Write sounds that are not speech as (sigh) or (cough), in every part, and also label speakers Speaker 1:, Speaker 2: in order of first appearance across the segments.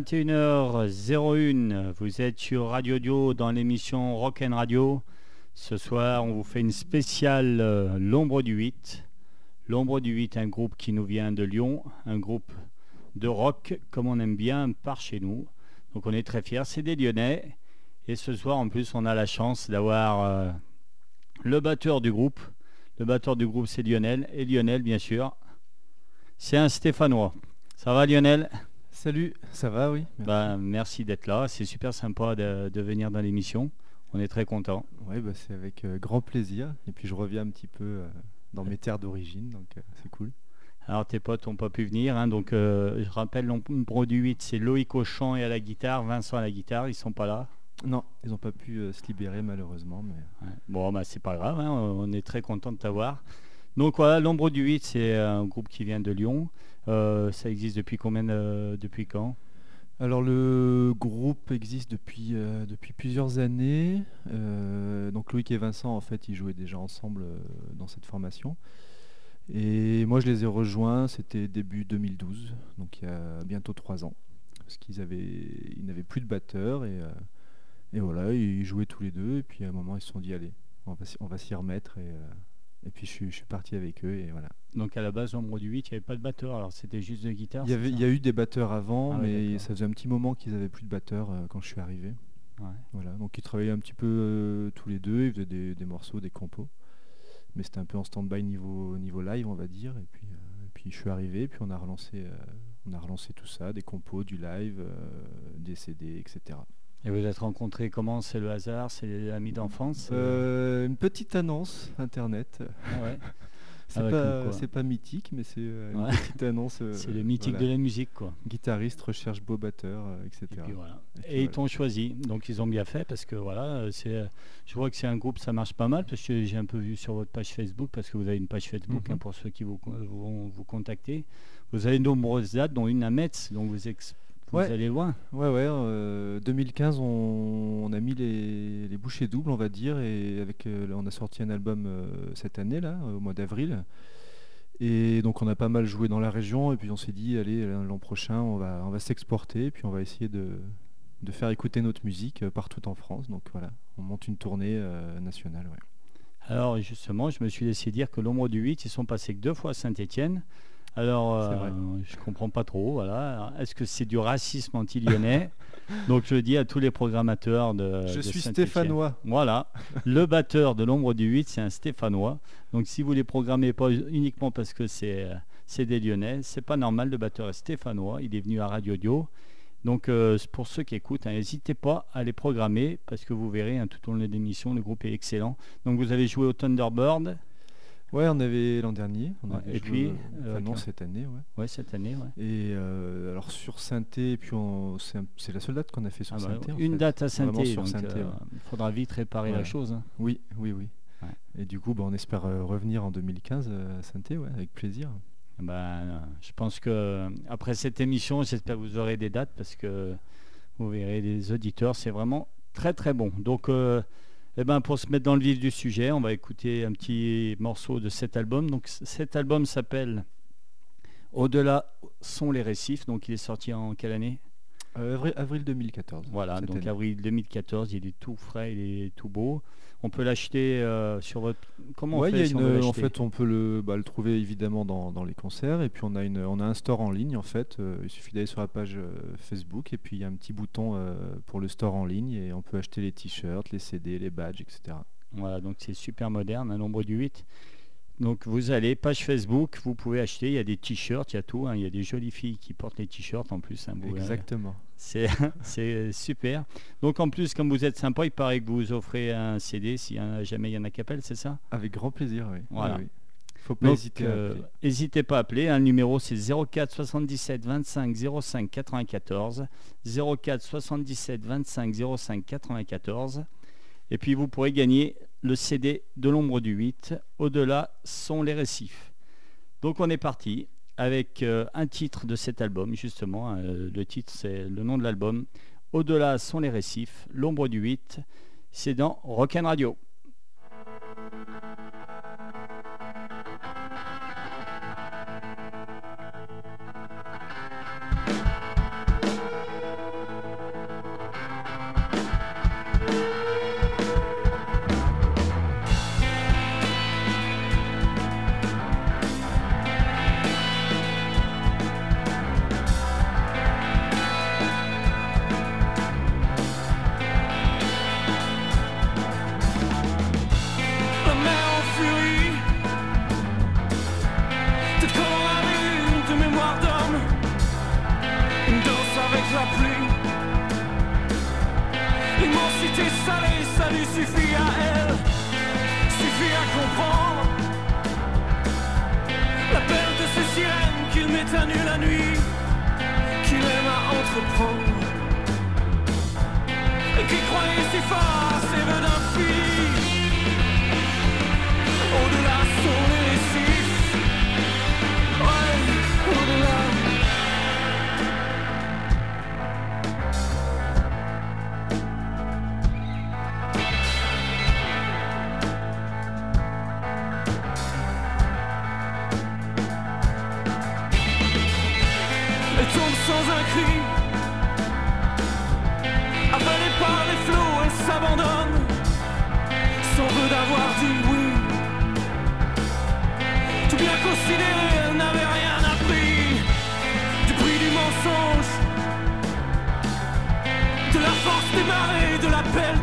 Speaker 1: 21h01, vous êtes sur Radio Dio dans l'émission Rock and Radio. Ce soir, on vous fait une spéciale euh, L'ombre du 8. L'ombre du 8, un groupe qui nous vient de Lyon, un groupe de rock comme on aime bien par chez nous. Donc on est très fiers, c'est des Lyonnais. Et ce soir, en plus, on a la chance d'avoir euh, le batteur du groupe. Le batteur du groupe, c'est Lionel. Et Lionel, bien sûr, c'est un Stéphanois. Ça va Lionel?
Speaker 2: Salut, ça va, oui?
Speaker 1: Merci, bah, merci d'être là. C'est super sympa de, venir dans l'émission. On est très content.
Speaker 2: Oui, bah, c'est avec euh, grand plaisir. Et puis je reviens un petit peu euh, dans mes terres d'origine, donc euh, c'est cool.
Speaker 1: Alors tes potes n'ont pas pu venir, hein, donc je rappelle l'ombre du 8, c'est Loïc au chant et à la guitare, Vincent à la guitare, ils sont pas là.
Speaker 2: Non, ils n'ont pas pu se libérer malheureusement. Mais...
Speaker 1: Bon, bah, c'est pas grave, hein, on est très content de t'avoir. Donc voilà, l'ombre du 8, c'est un groupe qui vient de Lyon. Euh, ça existe depuis combien depuis quand?
Speaker 2: Alors le groupe existe depuis, euh, plusieurs années. Euh, donc Loïc et Vincent, en fait, ils jouaient déjà ensemble dans cette formation. Et moi, je les ai rejoints, c'était début 2012, donc il y a bientôt trois ans. Parce qu'ils avaient, ils n'avaient plus de batteur et, voilà, ils jouaient tous les deux. Et puis à un moment, ils se sont dit, allez, on va, s'y remettre. Et, et puis je suis, parti avec eux et voilà.
Speaker 1: Donc à la base, Ombre du 8, il n'y avait pas de batteur, alors c'était juste de guitare
Speaker 2: Il y, avait, il y a eu des batteurs avant, ah mais ça faisait un petit moment qu'ils n'avaient plus de batteur euh, quand je suis arrivé. Voilà, donc ils travaillaient un petit peu euh, tous les deux, ils faisaient des, morceaux, des compos. Mais c'était un peu en stand-by niveau, niveau live, on va dire. Et puis, euh, puis je suis arrivé, puis on a relancé, on a relancé tout ça, des compos, du live, des CD, etc.
Speaker 1: Et vous êtes rencontrés comment? C'est le hasard C'est amis d'enfance
Speaker 2: euh, Une petite annonce internet. Ah (laughs) ah c'est pas, mythique, mais c'est euh, une petite annonce. (laughs)
Speaker 1: Euh, c'est le mythique de la musique, quoi.
Speaker 2: Guitariste recherche beau batteur, etc.
Speaker 1: Et, ils t'ont choisi, donc ils ont bien fait parce que voilà, c'est. Je vois que c'est un groupe, ça marche pas mal parce que j'ai un peu vu sur votre page Facebook parce que vous avez une page Facebook hein, mhm. pour ceux qui vous, vont vous contacter. Vous avez de nombreuses dates, dont une à Metz, donc vous vous allez loin.
Speaker 2: Ouais, ouais. 2015, euh, on, a mis les, bouchées doubles, on va dire, et avec, euh, on a sorti un album euh, cette année, là, au mois d'avril. Et donc on a pas mal joué dans la région, et puis on s'est dit, allez, l'an prochain, on va, on va s'exporter, puis on va essayer de, faire écouter notre musique partout en France. Donc voilà, on monte une tournée nationale.
Speaker 1: Alors justement, je me suis laissé dire que l'ombre du 8, ils sont passés que deux fois à Saint-Étienne. Alors, euh, je comprends pas trop. Voilà. Est-ce que c'est du racisme anti-lyonnais (laughs) Donc, je dis à tous les programmateurs de.
Speaker 2: Je suis stéphanois.
Speaker 1: Voilà. (laughs) le batteur de l'ombre du 8, c'est un stéphanois. Donc, si vous les programmez pas uniquement parce que c'est c'est des lyonnais, c'est pas normal. Le batteur est stéphanois. Il est venu à Radio Dio. Donc, euh, pour ceux qui écoutent, hein, n'hésitez pas à les programmer parce que vous verrez hein, tout au long de l'émission, le groupe est excellent. Donc, vous avez joué au Thunderbird.
Speaker 2: Ouais, on avait l'an dernier.
Speaker 1: et puis,
Speaker 2: euh, non, cette année, ouais.
Speaker 1: Ouais, cette année, ouais.
Speaker 2: Et euh, alors sur Synthé, puis c'est la seule date qu'on a fait sur ah bah, Synthé.
Speaker 1: une date à Synthé, donc il euh, faudra vite réparer la chose. Hein.
Speaker 2: Oui, oui, oui. Et du coup, bah, on espère revenir en 2015 à Synthé, ouais, avec plaisir.
Speaker 1: Ben, je pense que après cette émission, j'espère que vous aurez des dates parce que vous verrez les auditeurs, c'est vraiment très très bon. Donc eh ben, pour se mettre dans le vif du sujet, on va écouter un petit morceau de cet album. Donc, cet album s'appelle Au-delà sont les récifs. Donc, il est sorti en quelle année?
Speaker 2: Euh, avril, 2014.
Speaker 1: Voilà, donc avril 2014, il est tout frais, il est tout beau. On peut l'acheter euh, sur votre.
Speaker 2: Comment on fait En fait, on peut le, bah, le trouver évidemment dans, les concerts. Et puis on a, une, on a un store en ligne en fait. Euh, il suffit d'aller sur la page euh, Facebook et puis il y a un petit bouton pour le store en ligne et on peut acheter les t-shirts, les CD, les badges, etc.
Speaker 1: Voilà, donc c'est super moderne, un nombre du 8. Donc vous allez, page Facebook, vous pouvez acheter, il y a des t-shirts, il y a tout, hein. il y a des jolies filles qui portent les t-shirts en plus. Hein,
Speaker 2: Exactement. (laughs)
Speaker 1: C'est super. Donc en plus, comme vous êtes sympa, il paraît que vous offrez un CD si jamais il y en a qui appellent, c'est ça?
Speaker 2: Avec grand plaisir, oui.
Speaker 1: Voilà.
Speaker 2: Oui, Faut pas hésiter
Speaker 1: euh, N'hésitez pas à appeler. un hein. numéro c'est 04 77 25 05 94. 04 77 25 05 94. Et puis vous pourrez gagner le CD de l'ombre du 8. Au-delà sont les récifs. Donc on est parti avec euh, un titre de cet album, justement. Euh, le titre, c'est le nom de l'album. Au-delà sont les récifs, l'ombre du 8. C'est dans Rock'n Radio.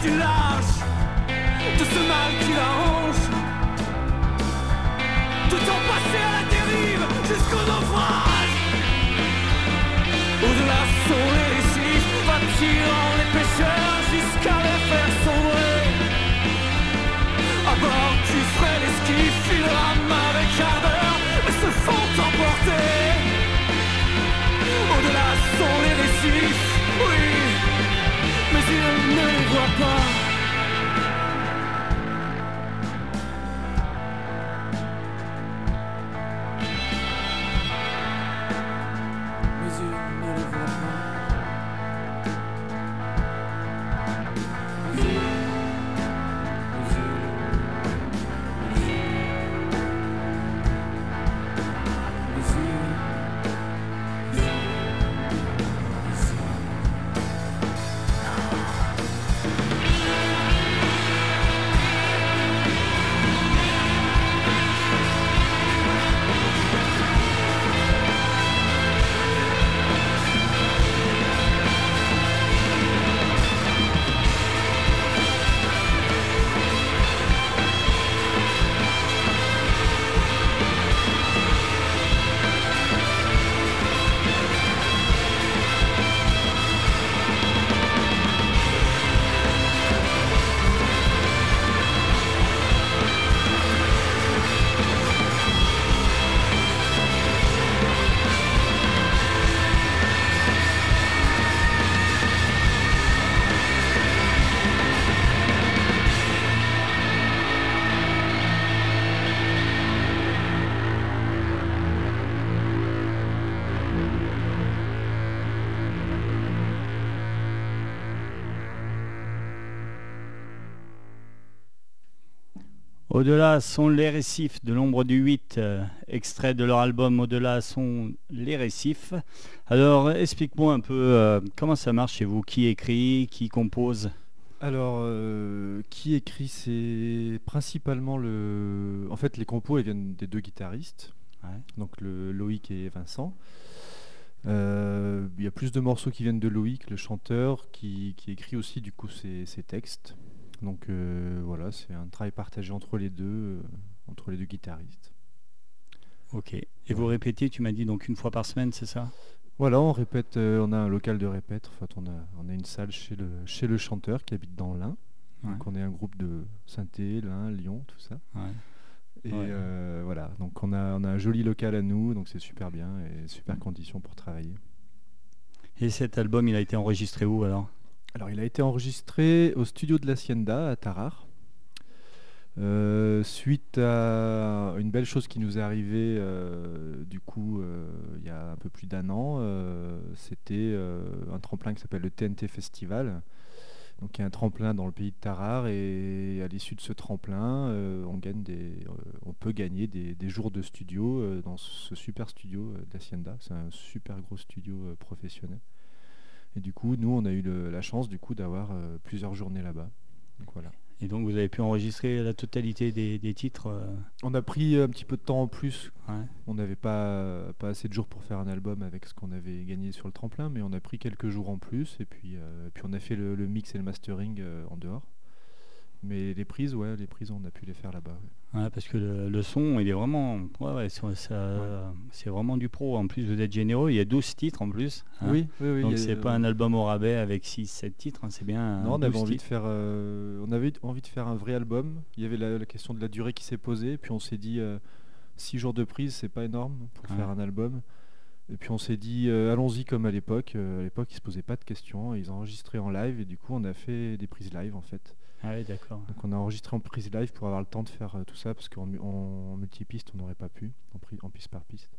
Speaker 3: Du large De ce mal qui l'arrange De temps passé à la dérive jusqu'au naufrage au-delà sont les récifs, attirant les pêcheurs jusqu'à les faire sombrer. À bord tu ferais l'esquif, ils avec ardeur, mais se font emporter. Au-delà sont les récifs, oui, ne les voient pas.
Speaker 1: Au-delà sont les récifs de l'ombre du 8, euh, extrait de leur album Au-delà sont les récifs. Alors explique-moi un peu euh, comment ça marche chez vous, qui écrit, qui compose?
Speaker 2: Alors, euh, qui écrit C'est principalement le. En fait, les compos elles viennent des deux guitaristes,
Speaker 1: Ouais.
Speaker 2: donc le Loïc et Vincent. Il y a plus de morceaux qui viennent de Loïc, le chanteur, qui, qui écrit aussi du coup ses, ses textes. Donc euh, voilà, c'est un travail partagé entre les deux, euh, entre les deux guitaristes.
Speaker 1: Ok. Et vous répétez, tu m'as dit donc une fois par semaine, c'est ça?
Speaker 2: Voilà, on répète, euh, on a un local de répète. En fait, on a, on a une salle chez le, chez le chanteur qui habite dans l'Ain.
Speaker 1: Ouais.
Speaker 2: Donc on est un groupe de Saint-Étienne, l'Ain, Lyon, tout ça.
Speaker 1: Ouais.
Speaker 2: Et
Speaker 1: Ouais.
Speaker 2: euh, voilà, donc on a, on a un joli local à nous, donc c'est super bien et super conditions pour travailler.
Speaker 1: Et cet album, il a été enregistré où alors?
Speaker 2: Alors il a été enregistré au studio de l'Hacienda à Tarare. Euh, suite à une belle chose qui nous est arrivée euh, du coup euh, il y a un peu plus d'un an, c'était un tremplin qui s'appelle le TNT Festival. Donc il y a un tremplin dans le pays de Tarare et à l'issue de ce tremplin, on, peut gagner des, jours de studio dans ce super studio d'Hacienda. C'est un super gros studio professionnel. Et du coup, nous, on a eu le- la chance du coup d'avoir euh, plusieurs journées là-bas. Donc voilà.
Speaker 1: Et donc vous avez pu enregistrer la totalité des, des titres euh,
Speaker 2: On a pris un petit peu de temps en plus.
Speaker 1: ouais.
Speaker 2: On n'avait pas, pas assez de jours pour faire un album avec ce qu'on avait gagné sur le tremplin, mais on a pris quelques jours en plus et puis, euh, puis on a fait le, le mix et le mastering euh, en dehors. Mais les prises, ouais, les prises, on a pu les faire là-bas.
Speaker 1: Ouais, parce que le, le son, il est vraiment. Ouais, ouais, c'est vraiment du pro. En plus, vous êtes généreux. Il y a 12 titres en plus. hein.
Speaker 2: Oui, oui, oui.
Speaker 1: Donc, c'est pas un album au rabais avec 6-7 titres. hein, c'est bien.
Speaker 2: Non, on avait
Speaker 1: 12
Speaker 2: envie de faire, euh, on avait envie de faire un vrai album. Il y avait la, la question de la durée qui s'est posée, puis on s'est dit 6 jours de prise, c'est pas énorme pour
Speaker 1: Ouais.
Speaker 2: faire un album. Et puis on s'est dit euh, allons-y comme à l'époque. Euh, à l'époque, ils se posaient pas de questions, ils enregistraient en live et du coup, on a fait des prises live en fait.
Speaker 1: Ah oui, d'accord.
Speaker 2: Donc on a enregistré en prise live pour avoir le temps de faire euh, tout ça parce qu'en en, multipiste, on n'aurait pas pu en, en piste par piste.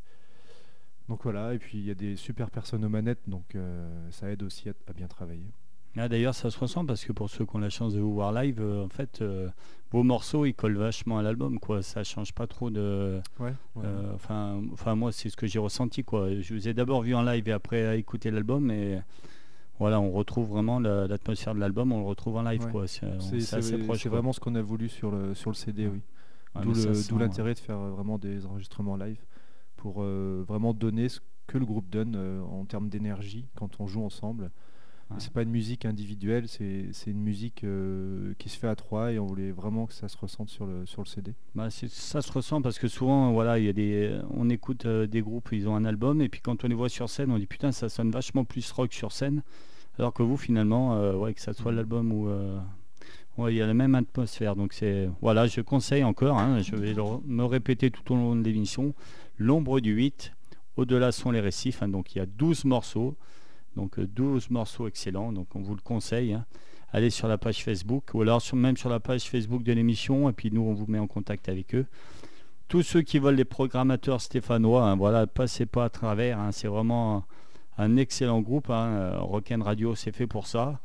Speaker 2: Donc voilà, et puis il y a des super personnes aux manettes, donc euh, ça aide aussi à- à bien travailler.
Speaker 1: Ah, D'ailleurs, ça se ressent parce que pour ceux qui ont la chance de vous voir live, euh, en fait, euh, vos morceaux, ils collent vachement à l'album. quoi. Ça change pas trop de.
Speaker 2: Ouais.
Speaker 1: Enfin, enfin, moi, c'est ce que j'ai ressenti. quoi. Je vous ai d'abord vu en live et après à écouter l'album. Et voilà, on retrouve vraiment la- l'atmosphère de l'album. On le retrouve en live.
Speaker 2: Ouais.
Speaker 1: C'est assez proche.
Speaker 2: c'est vraiment ce qu'on a voulu sur le, sur le CD, oui.
Speaker 1: Ouais,
Speaker 2: D'où l'intérêt de faire euh, vraiment des enregistrements live pour euh, vraiment donner ce que le groupe donne euh, en termes d'énergie quand on joue ensemble.
Speaker 1: Ouais.
Speaker 2: C'est pas une musique individuelle, c'est une musique euh, qui se fait à trois et on voulait vraiment que ça se ressente sur le, sur le CD.
Speaker 1: Bah, ça se ressent parce que souvent, voilà, il y a des, on écoute euh, des groupes, ils ont un album, et puis quand on les voit sur scène, on dit putain, ça sonne vachement plus rock sur scène, alors que vous, finalement, euh, ouais, que ça soit
Speaker 2: Mhm.
Speaker 1: l'album ou, euh, ouais, il y a la même atmosphère. Donc c'est, voilà, je conseille encore, hein, je vais le me répéter tout au long de l'émission, l'ombre du 8, au-delà sont les récifs. hein, donc il y a 12 morceaux, donc euh, 12 morceaux excellents, donc on vous le conseille. hein. Allez sur la page Facebook ou alors sur- même sur la page Facebook de l'émission et puis nous on vous met en contact avec eux. Tous ceux qui veulent les programmateurs stéphanois, hein, voilà, passez pas à travers, hein, c'est vraiment un excellent groupe. Hein, euh, Rock'n Radio c'est fait pour ça.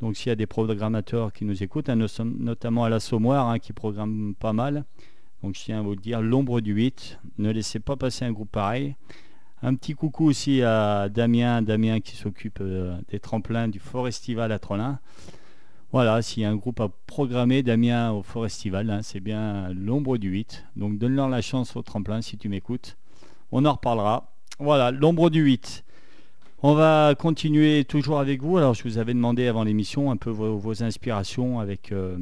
Speaker 1: Donc s'il y a des programmateurs qui nous écoutent, hein, nous sommes notamment à l'Assommoir hein, qui programme pas mal. Donc je tiens à vous le dire, l'ombre du 8, ne laissez pas passer un groupe pareil. Un petit coucou aussi à Damien, Damien qui s'occupe euh, des tremplins du Forestival à Trollin. Voilà, s'il y a un groupe à programmer, Damien au Forestival, hein, c'est bien l'ombre du 8. Donc donne-leur la chance au tremplin si tu m'écoutes. On en reparlera. Voilà, l'ombre du 8. On va continuer toujours avec vous. Alors je vous avais demandé avant l'émission un peu vos, vos inspirations avec euh,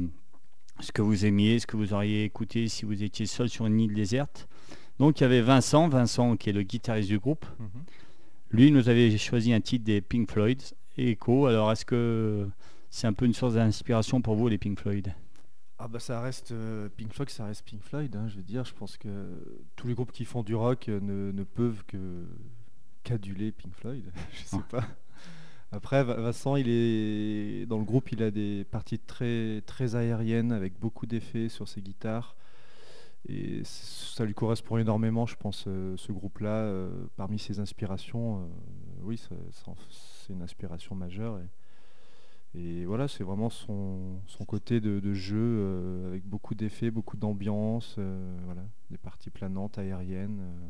Speaker 1: ce que vous aimiez, ce que vous auriez écouté si vous étiez seul sur une île déserte. Donc il y avait Vincent, Vincent qui est le guitariste du groupe. Lui nous avait choisi un titre des Pink Floyd, Echo. Alors est-ce que c'est un peu une source d'inspiration pour vous les Pink Floyd?
Speaker 2: Ah bah ça reste euh, Pink Floyd, ça reste Pink Floyd. hein, je veux dire, je pense que tous les groupes qui font du rock euh, ne, ne peuvent que qu'aduler Pink Floyd. (laughs) je sais pas. Après, Vincent, il est dans le groupe, il a des parties très très aériennes avec beaucoup d'effets sur ses guitares. Et ça lui correspond énormément, je pense, euh, ce groupe-là. euh, parmi ses inspirations, euh, oui, c'est une inspiration majeure. Et, et voilà, c'est vraiment son, son côté de, de jeu euh, avec beaucoup d'effets, beaucoup d'ambiance, euh, voilà, des parties planantes, aériennes. euh.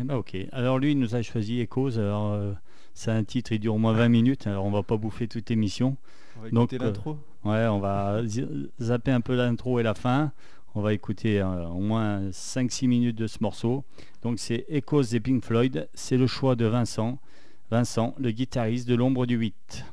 Speaker 1: Eh ben ok. Alors lui, il nous a choisi Echoes. Alors euh, c'est un titre, il dure au moins 20 minutes. Alors on va pas bouffer toute l'émission.
Speaker 2: On va
Speaker 1: Donc,
Speaker 2: écouter
Speaker 1: euh,
Speaker 2: l'intro.
Speaker 1: Ouais, on va zapper un peu l'intro et la fin. On va écouter euh, au moins 5-6 minutes de ce morceau. Donc c'est Echoes des Pink Floyd. C'est le choix de Vincent. Vincent, le guitariste de l'ombre du 8.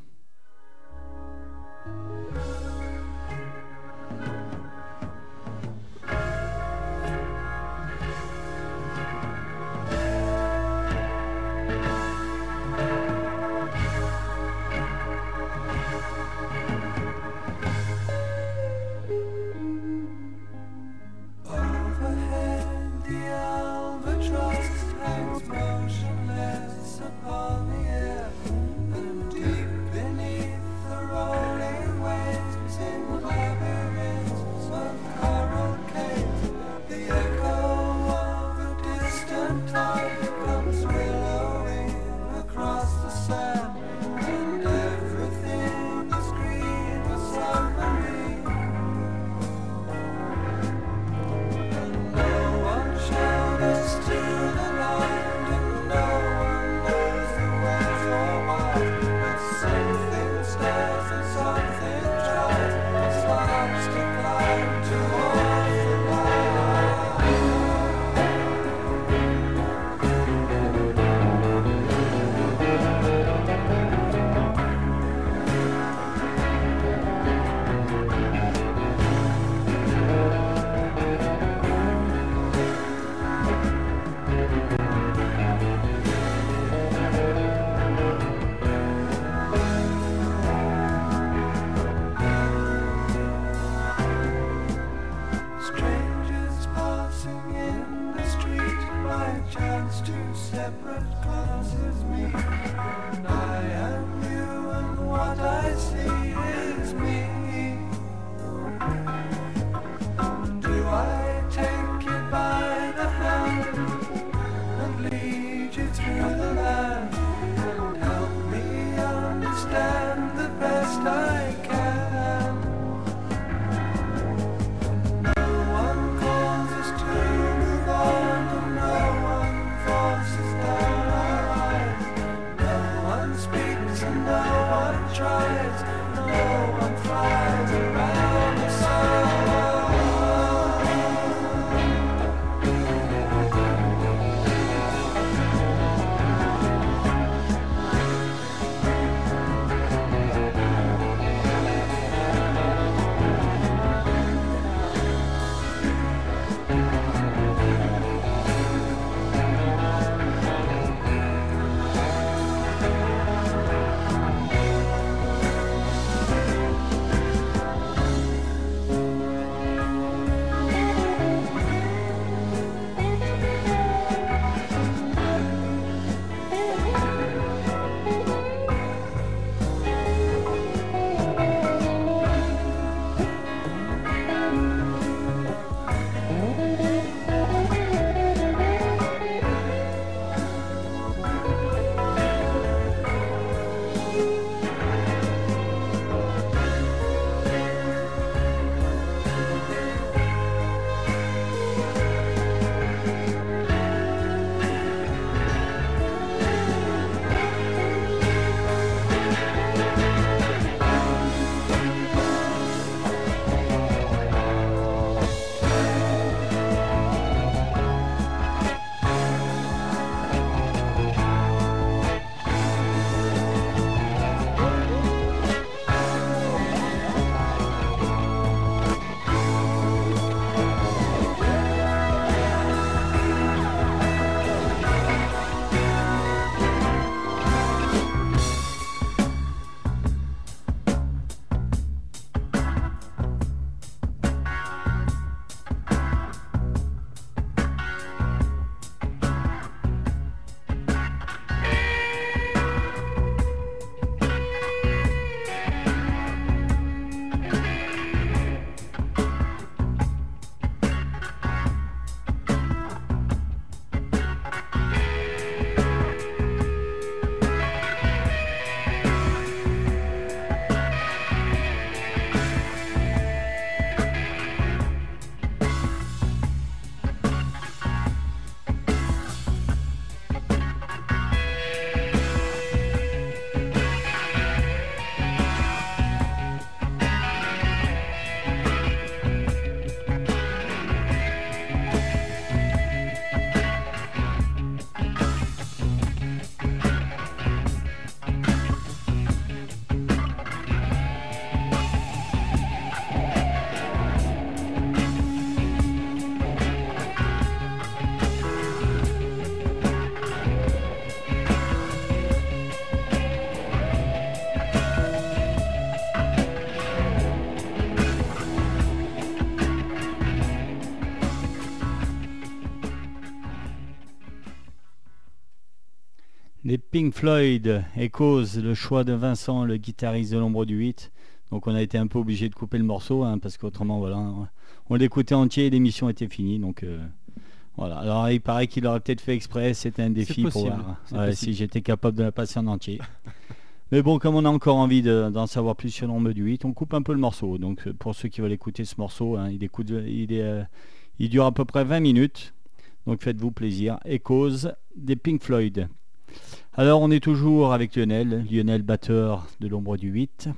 Speaker 1: Pink Floyd, Echoes, le choix de Vincent, le guitariste de l'ombre du 8. Donc on a été un peu obligé de couper le morceau, hein, parce qu'autrement, voilà, on l'écoutait entier et l'émission était finie. Donc euh, voilà. Alors il paraît qu'il aurait peut-être fait exprès, c'était un défi pour voir ouais, si j'étais capable de la passer en entier. (laughs) Mais bon, comme on a encore envie de- d'en savoir plus sur l'ombre du 8, on coupe un peu le morceau. Donc euh, pour ceux qui veulent écouter ce morceau, hein, il, écoute, il, est, euh, il dure à peu près 20 minutes. Donc faites-vous plaisir. Echoes des Pink Floyd. Alors on est toujours avec Lionel, Lionel batteur de l'ombre du 8.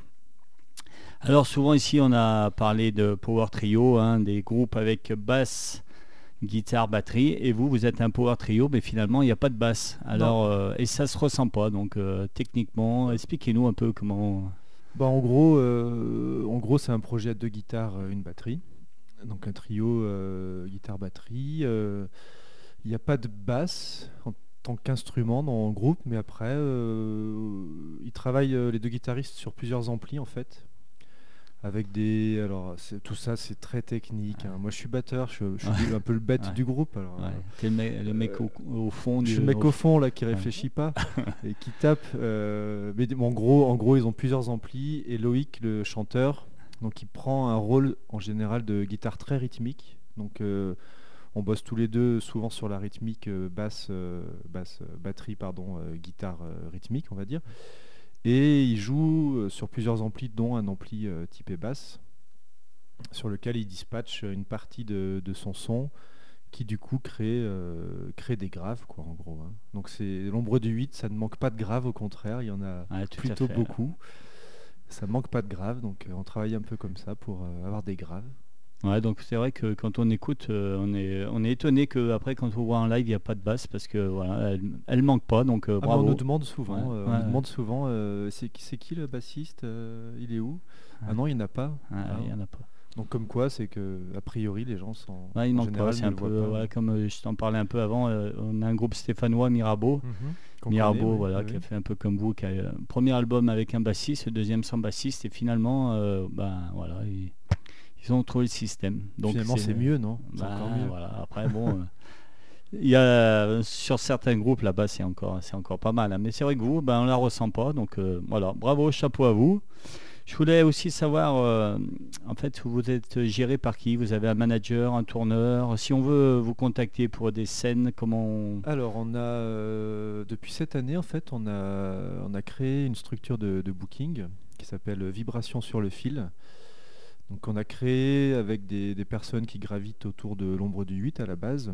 Speaker 1: Alors souvent ici on a parlé de Power Trio, hein, des groupes avec basse, guitare, batterie, et vous vous êtes un Power Trio, mais finalement il n'y a pas de basse. Alors euh, et ça se ressent pas. Donc euh, techniquement, expliquez-nous un peu comment.
Speaker 2: Bah, en gros, euh, en gros c'est un projet à deux guitares, une batterie. Donc un trio guitare-batterie. Il n'y a pas de basse tant qu'instrument dans le groupe, mais après, euh, ils travaillent euh, les deux guitaristes sur plusieurs amplis en fait. Avec des. Alors, tout ça, c'est très technique. hein. Moi, je suis batteur, je, je suis un peu le bête
Speaker 1: Ouais.
Speaker 2: du groupe. Alors,
Speaker 1: Ouais,
Speaker 2: euh,
Speaker 1: le, mec- le mec au, au fond
Speaker 2: je
Speaker 1: du.
Speaker 2: suis le mec au fond là qui
Speaker 1: Ouais.
Speaker 2: réfléchit pas (laughs) et qui tape. euh, mais en gros, en gros, ils ont plusieurs amplis et Loïc, le chanteur, donc il prend un rôle en général de guitare très rythmique. Donc euh, on bosse tous les deux souvent sur la rythmique euh, basse, euh, basse, euh, batterie, pardon, guitare rythmique, on va dire. Et il joue sur plusieurs amplis, dont un ampli typé basse, sur lequel il dispatche une partie de, de son son qui du coup crée, euh, crée des graves quoi en gros. hein. Donc c'est l'ombre du 8, ça ne manque pas de graves, au contraire, il y en a
Speaker 1: Ouais,
Speaker 2: plutôt beaucoup. Ça manque pas de graves, donc euh, on travaille un peu comme ça pour euh, avoir des graves.
Speaker 1: Ouais, donc c'est vrai que quand on écoute, euh, on est on est étonné que après quand on voit en live, il n'y a pas de basse parce que voilà, elle, elle manque pas. Donc euh,
Speaker 2: Ah, on nous demande souvent,
Speaker 1: Ouais,
Speaker 2: euh,
Speaker 1: ouais,
Speaker 2: on nous demande souvent, euh, c'est qui, c'est qui le bassiste Il est où? Ah non, il n'y en a pas. Ah,
Speaker 1: il y en a pas.
Speaker 2: Donc comme quoi, c'est que a priori les gens sont.
Speaker 1: Il manque
Speaker 2: général,
Speaker 1: pas. C'est un peu
Speaker 2: pas.
Speaker 1: comme je t'en parlais un peu avant. on a un groupe stéphanois, Mirabeau.
Speaker 2: Mhm.
Speaker 1: Mirabeau,
Speaker 2: connaît,
Speaker 1: voilà,
Speaker 2: oui,
Speaker 1: qui a fait un peu comme vous, qui a un premier album avec un bassiste, deuxième sans bassiste, et finalement, ben voilà, ils ont trouvé le système. Donc
Speaker 2: Finalement, c'est mieux, non encore mieux.
Speaker 1: Voilà. Après, bon, euh, il y a sur certains groupes là-bas, c'est encore, c'est encore pas mal. hein. Mais c'est vrai que vous, ben, on la ressent pas. Donc euh, voilà, bravo, chapeau à vous. Je voulais aussi savoir, euh, en fait, vous êtes géré par qui? Vous avez un manager, un tourneur? Si on veut vous contacter pour des scènes, comment on...
Speaker 2: Alors, on a euh, depuis cette année, en fait, on a, on a créé une structure de, de booking qui s'appelle Vibration sur le fil. Donc, on a créé avec des, des personnes qui gravitent autour de l'ombre du 8 à la base,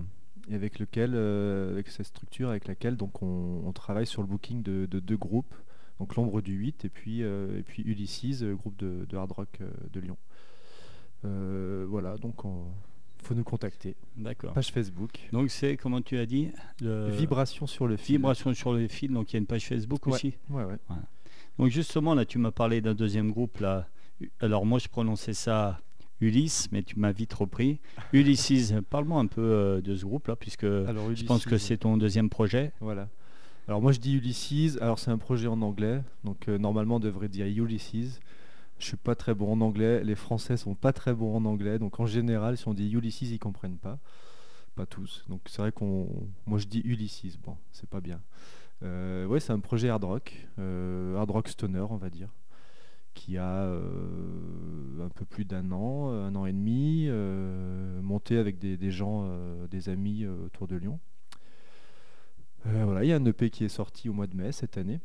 Speaker 2: et avec lequel, euh, avec cette structure avec laquelle donc on, on travaille sur le booking de, de deux groupes, donc l'ombre du 8 et puis euh, et puis Ulysses, euh, groupe de, de hard rock de Lyon. Euh, voilà, donc il faut nous contacter.
Speaker 1: D'accord.
Speaker 2: Page Facebook.
Speaker 1: Donc c'est, comment tu as dit le...
Speaker 2: Vibration sur le fil.
Speaker 1: Vibration sur le fil, donc il y a une page Facebook
Speaker 2: Ouais.
Speaker 1: aussi.
Speaker 2: Ouais, ouais.
Speaker 1: Donc justement, là, tu m'as parlé d'un deuxième groupe, là. Alors moi, je prononçais ça Ulysse, mais tu m'as vite repris. Ulysses, (laughs) parle-moi un peu euh, de ce groupe-là, puisque
Speaker 2: Alors,
Speaker 1: je pense que c'est ton deuxième projet.
Speaker 2: Voilà. Alors moi je dis Ulysses, alors c'est un projet en anglais, donc euh, normalement on devrait dire Ulysses. Je suis pas très bon en anglais, les Français sont pas très bons en anglais, donc en général si on dit Ulysses ils comprennent pas, pas tous. Donc c'est vrai qu'on, moi je dis Ulysses, bon c'est pas bien. Euh, ouais c'est un projet hard rock, euh, hard rock stoner on va dire, qui a euh, un peu plus d'un an, un an et demi, euh, monté avec des, gens, euh, des amis euh, autour de Lyon. Euh, voilà, il y a un EP qui est sorti au mois de mai cette année.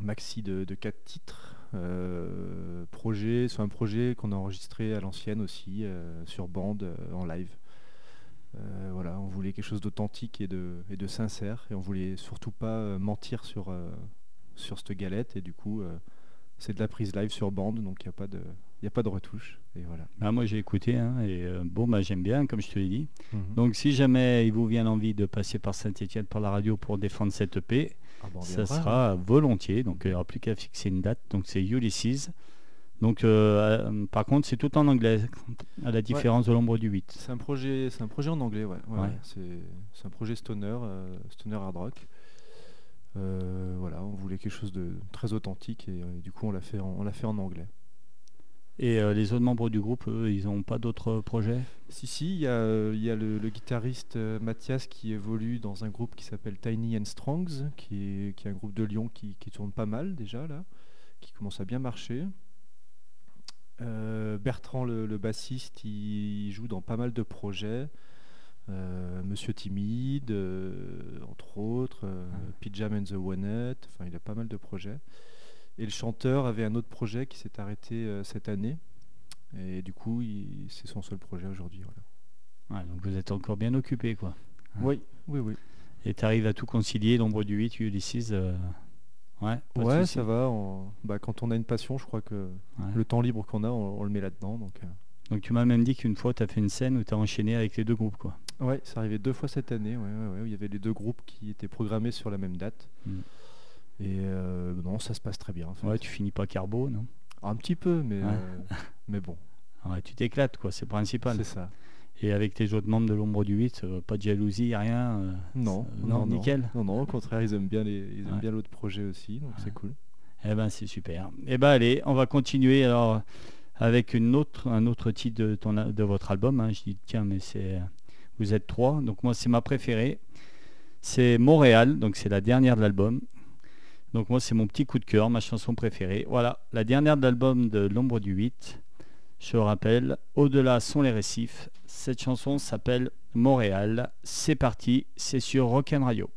Speaker 2: Maxi de, de 4 titres. Euh, projet, c'est un projet qu'on a enregistré à l'ancienne aussi, euh, sur bande, euh, en live. Euh, voilà, on voulait quelque chose d'authentique et de, et de sincère, et on voulait surtout pas euh, mentir sur, euh, sur cette galette, et du coup, euh, c'est de la prise live sur bande, donc il n'y a pas de, il a pas de retouche. Et voilà.
Speaker 1: Bah, moi, j'ai écouté, hein, et euh, bon, bah, j'aime bien, comme je te l'ai dit.
Speaker 2: Mhm.
Speaker 1: Donc si jamais il vous vient l'envie de passer par Saint-Etienne, par la radio, pour défendre cette EP,
Speaker 2: Ah bah,
Speaker 1: ça
Speaker 2: viendra, hein.
Speaker 1: sera volontiers. Donc il n'y aura plus qu'à fixer une date. Donc c'est Ulysses. Donc euh, euh, par contre, c'est tout en anglais, à la différence de l'ombre du 8.
Speaker 2: C'est un projet, c'est un projet en anglais, ouais. ouais,
Speaker 1: Ouais.
Speaker 2: ouais. C'est, c'est un projet stoner, euh, stoner hard rock. Euh, voilà, on voulait quelque chose de très authentique et euh, du coup on l'a fait, en, on l'a fait en anglais.
Speaker 1: Et euh, les autres membres du groupe, eux, ils n'ont pas d'autres projets?
Speaker 2: Si, si, il y a, il y a le, le guitariste Mathias qui évolue dans un groupe qui s'appelle Tiny and Strongs, qui est, qui est un groupe de Lyon qui, qui tourne pas mal déjà, là, qui commence à bien marcher. Euh, Bertrand, le, le bassiste, il, joue dans pas mal de projets. Euh, Monsieur Timide, euh, entre autres, euh, Pyjama and the One enfin il a pas mal de projets. Et le chanteur avait un autre projet qui s'est arrêté cette année. Et du coup, c'est son seul projet aujourd'hui. voilà.
Speaker 1: Ouais, Donc vous êtes encore bien occupé, quoi.
Speaker 2: Oui, oui, oui.
Speaker 1: Et tu arrives à tout concilier, l'ombre du 8, Ulysses euh, Ouais,
Speaker 2: ouais, ça va. on- bah, quand on a une passion, je crois que
Speaker 1: Ouais.
Speaker 2: le temps libre qu'on a, on, on le met là-dedans. Donc, euh,
Speaker 1: Donc tu m'as même dit qu'une fois, tu as fait une scène où tu as enchaîné avec les deux groupes, quoi.
Speaker 2: Ouais, c'est arrivé deux fois cette année, ouais, ouais, ouais, où il y avait les deux groupes qui étaient programmés sur la même date.
Speaker 1: Mm.
Speaker 2: Et euh, non, ça se passe très bien. En fait.
Speaker 1: Ouais, tu finis pas carbo, non?
Speaker 2: Un petit peu, mais, euh, mais bon, (laughs)
Speaker 1: Ouais, tu t'éclates, quoi, c'est le principal.
Speaker 2: c'est ça.
Speaker 1: Et avec tes autres membres de l'ombre du 8, euh, pas de jalousie, rien euh,
Speaker 2: Non, non, non.
Speaker 1: nickel.
Speaker 2: Non, non, au contraire, ils aiment bien les, ils aiment
Speaker 1: Ouais.
Speaker 2: bien l'autre projet aussi, donc c'est cool.
Speaker 1: Eh ben c'est super. Eh ben allez, on va continuer alors avec une autre, un autre titre de, ton, de votre album. hein. Je dis tiens mais c'est vous êtes trois, donc moi c'est ma préférée. C'est Montréal, donc c'est la dernière de l'album. Donc moi c'est mon petit coup de cœur, ma chanson préférée. Voilà, la dernière de l'album de l'ombre du 8. Je rappelle, au-delà sont les récifs. Cette chanson s'appelle Montréal. C'est parti, c'est sur Rock'n Radio.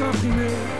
Speaker 3: Sont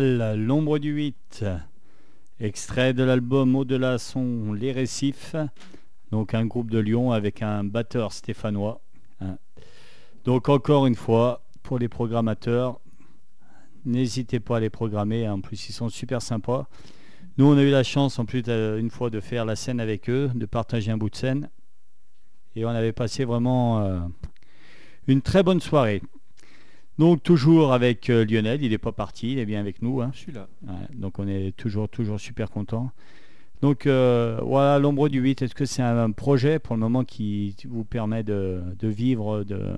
Speaker 1: L'ombre du 8. Extrait de l'album Au-delà sont les récifs. Donc un groupe de Lyon avec un batteur stéphanois. hein. Donc encore une fois, pour les programmateurs, n'hésitez pas à les programmer. En plus, ils sont super sympas. Nous, on a eu la chance en plus de- une fois de faire la scène avec eux, de partager un bout de scène. Et on avait passé vraiment euh, une très bonne soirée. Donc toujours avec euh, Lionel, il n'est pas parti, il est bien avec nous. hein.
Speaker 2: Je suis là.
Speaker 1: Ouais, donc on est toujours, toujours super content. Donc euh, voilà, l'ombre du 8, est-ce que c'est un, projet pour le moment qui vous permet de, de vivre de,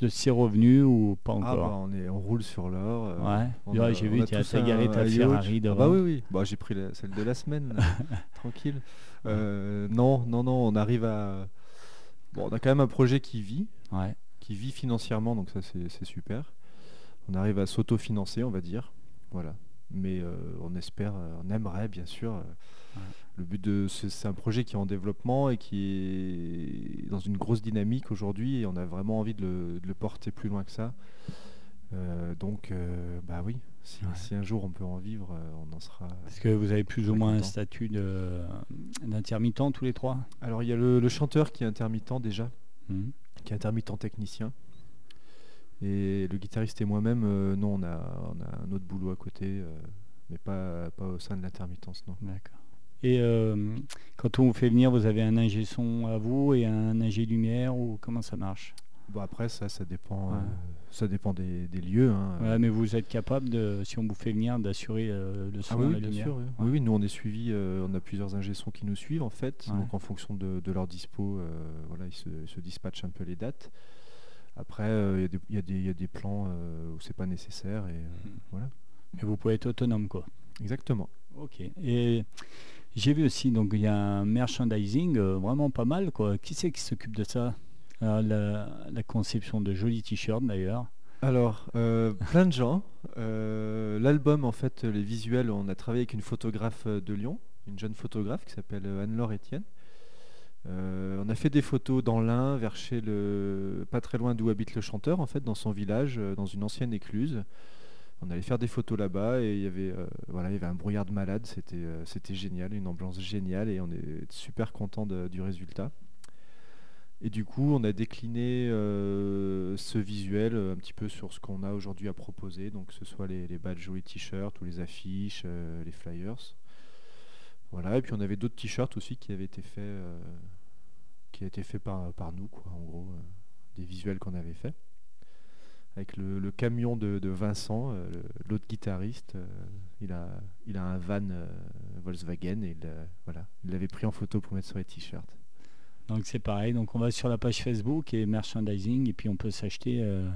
Speaker 1: de ces revenus ou pas
Speaker 2: Ah bah,
Speaker 1: encore
Speaker 2: on, est, on roule sur l'or. euh,
Speaker 1: Ouais,
Speaker 2: on
Speaker 1: Ouais,
Speaker 2: a-
Speaker 1: j'ai
Speaker 2: on
Speaker 1: vu, tu as garé, ta. Ferrari
Speaker 2: Ah
Speaker 1: devant.
Speaker 2: bah oui, oui. Bah, j'ai pris la- celle de la semaine, (laughs) tranquille. Euh, non, non, non, on arrive à... Bon, on a quand même un projet qui vit,
Speaker 1: Ouais,
Speaker 2: qui vit financièrement, donc ça c'est super. On arrive à s'autofinancer, on va dire. Voilà. Mais euh, on espère, euh, on aimerait bien sûr. euh, Le but de c'est un projet qui est en développement et qui est dans une grosse dynamique aujourd'hui et on a vraiment envie de le, de le porter plus loin que ça. Euh, donc, bah oui, si,
Speaker 1: Ouais.
Speaker 2: si un jour on peut en vivre, on en sera.
Speaker 1: parce que vous avez plus ou moins un statut d'intermittent tous les trois?
Speaker 2: Alors il y a le, le chanteur qui est intermittent déjà,
Speaker 1: Mhm.
Speaker 2: Qui est intermittent technicien. Et le guitariste et moi-même, euh, non, on a, on a un autre boulot à côté, euh, mais pas, pas au sein de l'intermittence, non.
Speaker 1: D'accord. Et euh, quand on vous fait venir, vous avez un ingé son à vous et un ingé lumière ou comment ça marche?
Speaker 2: Bon après ça, ça dépend,
Speaker 1: Ouais.
Speaker 2: euh, ça dépend des, des lieux. hein.
Speaker 1: Ouais, mais vous êtes capable de, si on vous fait venir, d'assurer euh, le son,
Speaker 2: Ah oui,
Speaker 1: la
Speaker 2: bien
Speaker 1: lumière.
Speaker 2: sûr. oui.
Speaker 1: Ouais.
Speaker 2: Oui, oui, nous on est suivi, euh, on a plusieurs ingé qui nous suivent en fait. Donc en fonction de, de leur dispo, voilà, ils se, ils se dispatchent un peu les dates. Après, il y a des- il y, a des- il y a des plans où c'est pas nécessaire et
Speaker 1: Mhm.
Speaker 2: voilà.
Speaker 1: Mais vous pouvez être autonome, quoi.
Speaker 2: Exactement.
Speaker 1: Ok. Et j'ai vu aussi, donc il y a un merchandising vraiment pas mal, quoi. Qui c'est qui s'occupe de ça? Euh, la, conception de jolis t-shirts d'ailleurs.
Speaker 2: Alors, euh, plein de gens. Euh, L'album, en fait, les visuels, on a travaillé avec une photographe de Lyon, une jeune photographe qui s'appelle Anne-Laure Etienne. Euh, on a fait des photos dans l'Ain, vers chez le, pas très loin d'où habite le chanteur, en fait, dans son village, dans une ancienne écluse. On allait faire des photos là-bas et il y avait, voilà, il y avait un brouillard de malade. C'était, génial, une ambiance géniale et on est super content du résultat. Et du coup, on a décliné euh, ce visuel euh, un petit peu sur ce qu'on a aujourd'hui à proposer, donc que ce soit les, badges ou les t-shirts ou les affiches, euh, les flyers. Voilà, et puis on avait d'autres t-shirts aussi qui avaient été faits, qui été fait par, par nous, quoi, en gros, des visuels qu'on avait faits. Avec le, camion de, Vincent, l'autre guitariste, il, a, il a un van Volkswagen et il l'avait pris en photo pour mettre sur les t-shirts.
Speaker 1: Donc c'est pareil. Donc on va sur la page Facebook et merchandising et puis on peut s'acheter euh,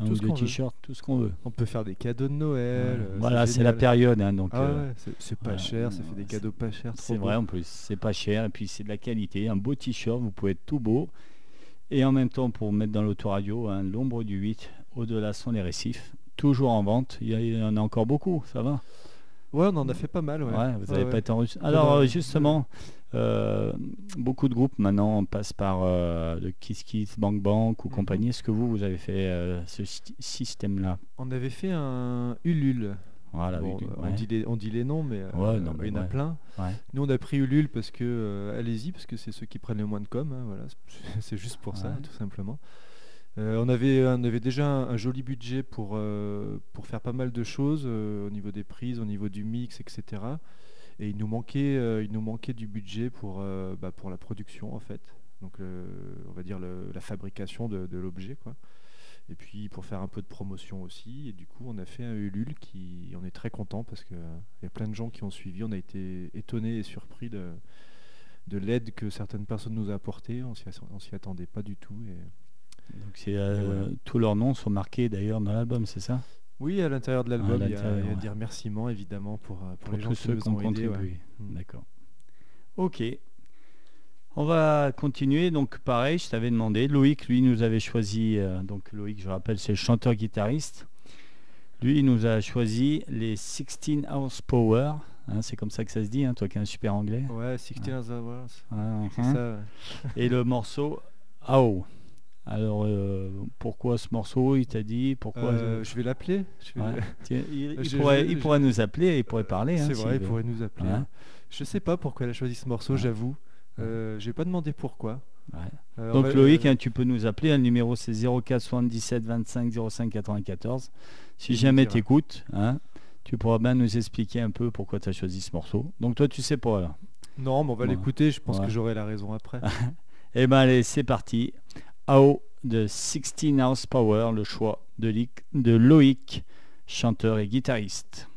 Speaker 1: un
Speaker 2: Tout
Speaker 1: ou deux t-shirts, tout ce qu'on veut.
Speaker 2: On peut faire des cadeaux de Noël.
Speaker 1: Ouais.
Speaker 2: euh,
Speaker 1: voilà, c'est la période. hein, donc
Speaker 2: Ah
Speaker 1: euh,
Speaker 2: ouais, c'est- pas
Speaker 1: ouais,
Speaker 2: cher, ça fait des cadeaux pas chers.
Speaker 1: C'est vrai en plus, c'est pas cher et puis c'est de la qualité. Un beau t-shirt, vous pouvez être tout beau. Et en même temps, pour mettre dans l'autoradio, hein, l'ombre du 8, au-delà sont les récifs. Toujours en vente, il y, a- il y en a encore beaucoup, ça va
Speaker 2: Ouais, on en a fait pas mal. Ouais,
Speaker 1: Ouais, vous n'avez
Speaker 2: Ouais,
Speaker 1: pas
Speaker 2: ouais.
Speaker 1: été enregistré. Alors,
Speaker 2: non,
Speaker 1: euh, justement, euh, beaucoup de groupes maintenant passent par euh, le Kiss Kiss, Bang Bang ou
Speaker 2: Mhm.
Speaker 1: compagnie. Est-ce que vous, vous avez fait euh, ce sy- système-là?
Speaker 2: On avait fait un Ulule.
Speaker 1: Voilà,
Speaker 2: Bon, on, dit les, on dit les noms, mais
Speaker 1: Ouais, non, mais
Speaker 2: il y en a plein. Nous, on a pris Ulule parce que, allez-y, parce que c'est ceux qui prennent le moins de com. hein, voilà, c'est (laughs) juste pour ça, tout simplement. Euh, on, avait, on avait déjà un, joli budget pour, euh, pour faire pas mal de choses euh, au niveau des prises, au niveau du mix, etc. Et il nous manquait, euh, du budget pour, euh, bah, la production, en fait. Donc, on va dire la fabrication de, l'objet. Et puis pour faire un peu de promotion aussi. Et du coup, on a fait un Ulule qui, on est très content parce qu'il y a plein de gens qui ont suivi. On a été étonnés et surpris de, de l'aide que certaines personnes nous ont apportée. On on s'y attendait pas du tout.
Speaker 1: Donc, euh,
Speaker 2: voilà.
Speaker 1: Tous leurs noms sont marqués d'ailleurs dans l'album, c'est ça?
Speaker 2: Oui, à l'intérieur de l'album, il y a,
Speaker 1: l'intérieur,
Speaker 2: il y a
Speaker 1: ouais.
Speaker 2: des remerciements évidemment pour, euh, pour,
Speaker 1: Pour
Speaker 2: les gens
Speaker 1: tous
Speaker 2: qui
Speaker 1: ceux
Speaker 2: nous
Speaker 1: qui ont
Speaker 2: ouais.
Speaker 1: contribué.
Speaker 2: Mm.
Speaker 1: D'accord. Ok. On va continuer. Donc, pareil, je t'avais demandé. Loïc, lui, nous avait choisi. euh, donc, Loïc, je rappelle, c'est le chanteur-guitariste. Lui, il nous a choisi les 16 Hours Power. Hein, c'est comme ça que ça se dit, hein, toi qui as un super anglais.
Speaker 2: Ouais, 16 Hours. Ça, ouais.
Speaker 1: Et le morceau Ao. Alors, euh, pourquoi ce morceau Il t'a dit Pourquoi
Speaker 2: Euh, je vais l'appeler. vais-
Speaker 1: Ouais. (laughs) Il, pourrait, il nous appeler, il pourrait parler. hein,
Speaker 2: C'est
Speaker 1: s'il
Speaker 2: vrai, il
Speaker 1: veut.
Speaker 2: pourrait nous appeler.
Speaker 1: Ouais.
Speaker 2: hein. Je sais pas pourquoi elle a choisi ce morceau,
Speaker 1: Ouais.
Speaker 2: j'avoue. Euh, J'ai pas demandé pourquoi. Euh, on
Speaker 1: Donc Loïc, hein, tu peux nous appeler. hein, le numéro c'est 04 77 25 05 94. Si jamais
Speaker 2: dira.
Speaker 1: tu écoutes, tu pourras bien nous expliquer un peu pourquoi tu as choisi ce morceau. Donc toi, tu sais pas. là.
Speaker 2: Non, mais on va l'écouter, je pense que j'aurai la raison après. (laughs)
Speaker 1: Eh ben allez, c'est parti. AO de 16 House Power, le choix de, Loïc, chanteur et guitariste.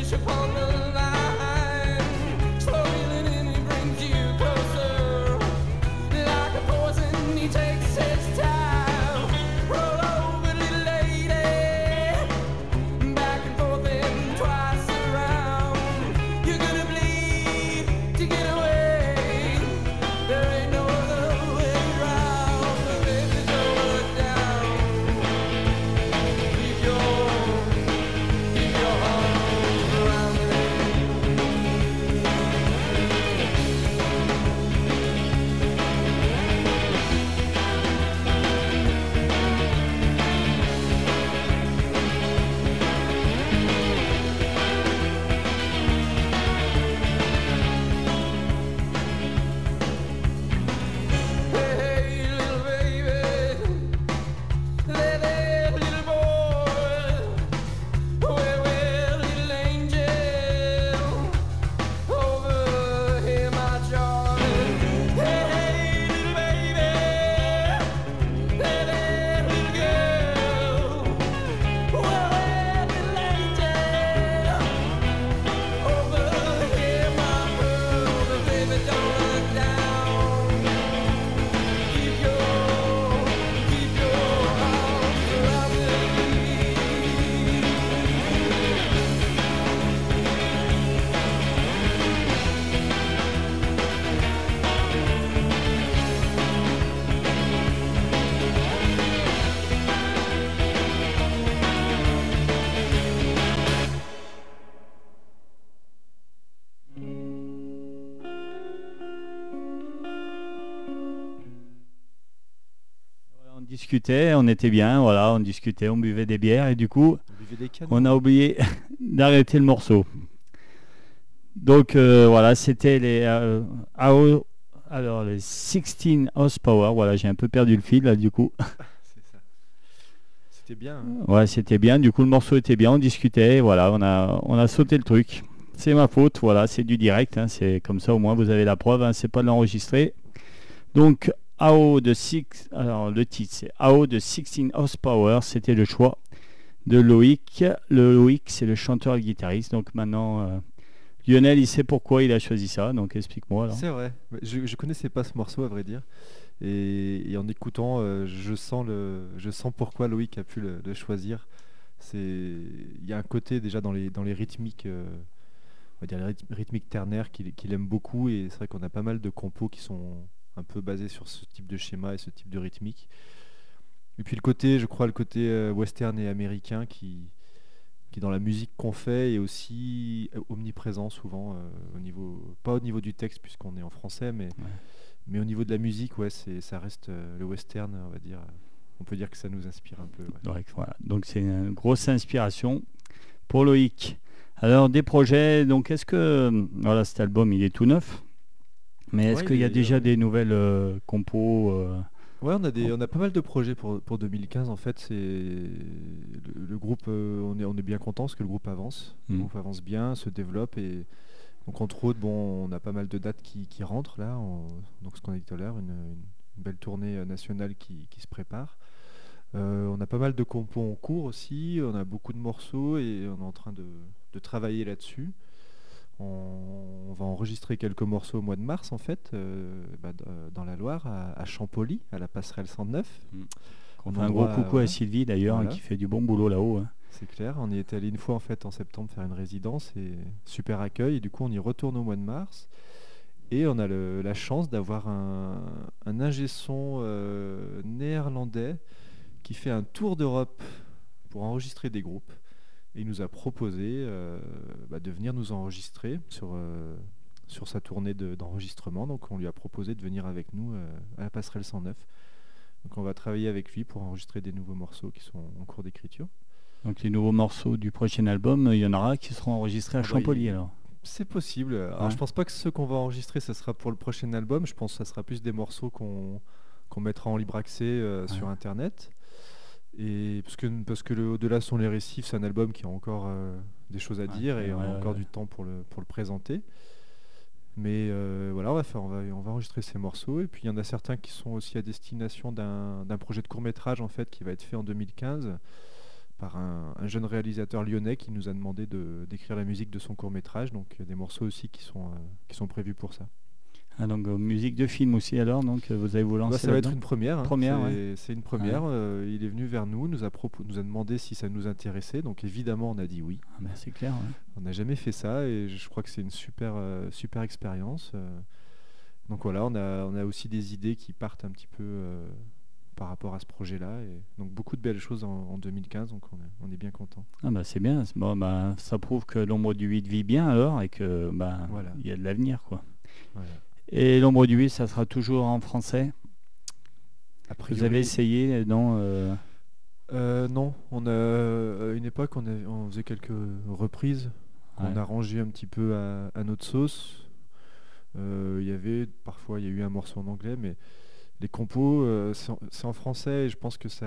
Speaker 3: wish upon the line.
Speaker 1: Discutait, on était bien, voilà, on discutait, on buvait des bières et du coup,
Speaker 2: On
Speaker 1: a oublié (laughs) d'arrêter le morceau. Donc euh, voilà, c'était les euh, AO, alors les 16 horsepower. Voilà, j'ai un peu perdu le fil là du coup. (laughs)
Speaker 2: C'était bien. hein.
Speaker 1: Ouais, c'était bien. Du coup, le morceau était bien. On discutait. Voilà, on a on a sauté le truc. C'est ma faute. Voilà, c'est du direct. hein, c'est comme ça au moins vous avez la preuve. hein, c'est pas de l'enregistrer. Donc AO de 6. Alors le titre c'est AO de 16 horsepower. C'était le choix de Loïc. Le Loïc, c'est le chanteur et guitariste. Donc maintenant, euh, Lionel, il sait pourquoi il a choisi ça. Donc explique-moi.
Speaker 2: C'est vrai. Je, je connaissais pas ce morceau à vrai dire. Et, en écoutant, euh, je sens le, je sens pourquoi Loïc a pu le, le choisir. Il y a un côté déjà dans les dans les rythmiques, euh, on va dire les ryth- rythmiques ternaires qu'il qu'il aime beaucoup. Et c'est vrai qu'on a pas mal de compos qui sont un peu basés sur ce type de schéma et ce type de rythmique. Et puis le côté, je crois, le côté euh, western et américain qui, qui dans la musique qu'on fait est aussi euh, omniprésent souvent euh, au niveau, pas au niveau du texte puisqu'on est en français, mais, mais au niveau de la musique, ouais, c'est, ça reste euh, le western, on va dire. On peut dire que ça nous inspire un peu. ouais.
Speaker 1: Donc, voilà. Donc c'est une grosse inspiration pour Loïc. Alors des projets, donc est-ce que voilà cet album il est tout neuf, mais est-ce
Speaker 2: Ouais,
Speaker 1: qu'il y a
Speaker 2: est,
Speaker 1: déjà des nouvelles euh, compos euh,
Speaker 2: Ouais, on a, des, on a pas mal de projets pour, pour 2015. En fait, c'est le, le groupe, euh, on, est, on est bien content parce que le groupe avance. Le
Speaker 1: Mhm.
Speaker 2: groupe avance bien, se développe et donc entre autres, bon, on a pas mal de dates qui, qui rentrent là. on- donc ce qu'on a dit tout à l'heure, une, une- belle tournée nationale qui, qui se prépare. Euh, on a pas mal de compos en cours aussi. On a beaucoup de morceaux et on est en train de, de travailler là-dessus. On, on va enregistrer quelques morceaux au mois de mars en fait, euh, bah, euh, dans la Loire, à, à Champolly, à la passerelle 109.
Speaker 1: On
Speaker 2: Un
Speaker 1: fait un gros coucou à
Speaker 2: ouais.
Speaker 1: Sylvie d'ailleurs hein, qui fait du bon boulot là-haut. hein.
Speaker 2: C'est clair, on y est allé une fois en fait en septembre faire une résidence et super accueil et du coup on y retourne au mois de mars et on a le- la chance d'avoir un, un ingé son euh, néerlandais qui fait un tour d'Europe pour enregistrer des groupes et il nous a proposé euh, bah, de venir nous enregistrer sur, euh, sur sa tournée de- d'enregistrement donc on lui a proposé de venir avec nous euh, à la passerelle 109 donc on va travailler avec lui pour enregistrer des nouveaux morceaux qui sont en cours d'écriture
Speaker 1: Donc les nouveaux morceaux du prochain album, il y en aura qui seront enregistrés à
Speaker 2: bah,
Speaker 1: Champollier alors.
Speaker 2: C'est possible. Alors
Speaker 1: Ouais.
Speaker 2: je pense pas que ceux qu'on va enregistrer, ça sera pour le prochain album. Je pense que ça sera plus des morceaux qu'on mettra en libre accès euh, sur internet. Et parce que parce que le au-delà sont les récifs, c'est un album qui a encore euh, des choses à
Speaker 1: Ouais,
Speaker 2: dire et on a encore du temps pour le pour le présenter. Mais euh, voilà, on va faire, on va, on va enregistrer ces morceaux et puis il y en a certains qui sont aussi à destination d'un projet de court métrage en fait qui va être fait en 2015 par un, un jeune réalisateur lyonnais qui nous a demandé de- d'écrire la musique de son court métrage. Donc il y a des morceaux aussi qui sont, euh, qui sont prévus pour ça.
Speaker 1: Ah, donc euh, musique de film aussi alors, donc euh, vous allez vous
Speaker 2: Bah,
Speaker 1: lancer
Speaker 2: ça va être une première. hein.
Speaker 1: Première,
Speaker 2: c'est une première. euh, il est venu vers nous, nous a, nous a demandé si ça nous intéressait. Donc évidemment, on a dit oui.
Speaker 1: Ah, C'est clair. ouais.
Speaker 2: On n'a jamais fait ça et je crois que c'est une super, super expérience. donc voilà, on a, on a aussi des idées qui partent un petit peu euh, par rapport à ce projet-là. Et donc beaucoup de belles choses en, en 2015, donc on est, on est bien content.
Speaker 1: Ah bah c'est bien. Bon, bah, ça prouve que l'ombre du 8 vit bien alors et que bah,
Speaker 2: Voilà.
Speaker 1: il y a de l'avenir quoi.
Speaker 2: Voilà.
Speaker 1: Et l'ombre du 8, ça sera toujours en français.
Speaker 2: A
Speaker 1: Vous avez essayé, non euh,
Speaker 2: Euh, non, on a à une époque on, a- on faisait quelques reprises,
Speaker 1: Ouais.
Speaker 2: on a rangé un petit peu à, à notre sauce. Euh, Il y avait parfois il y a eu un morceau en anglais, mais les compos c'est en, français et je pense que ça.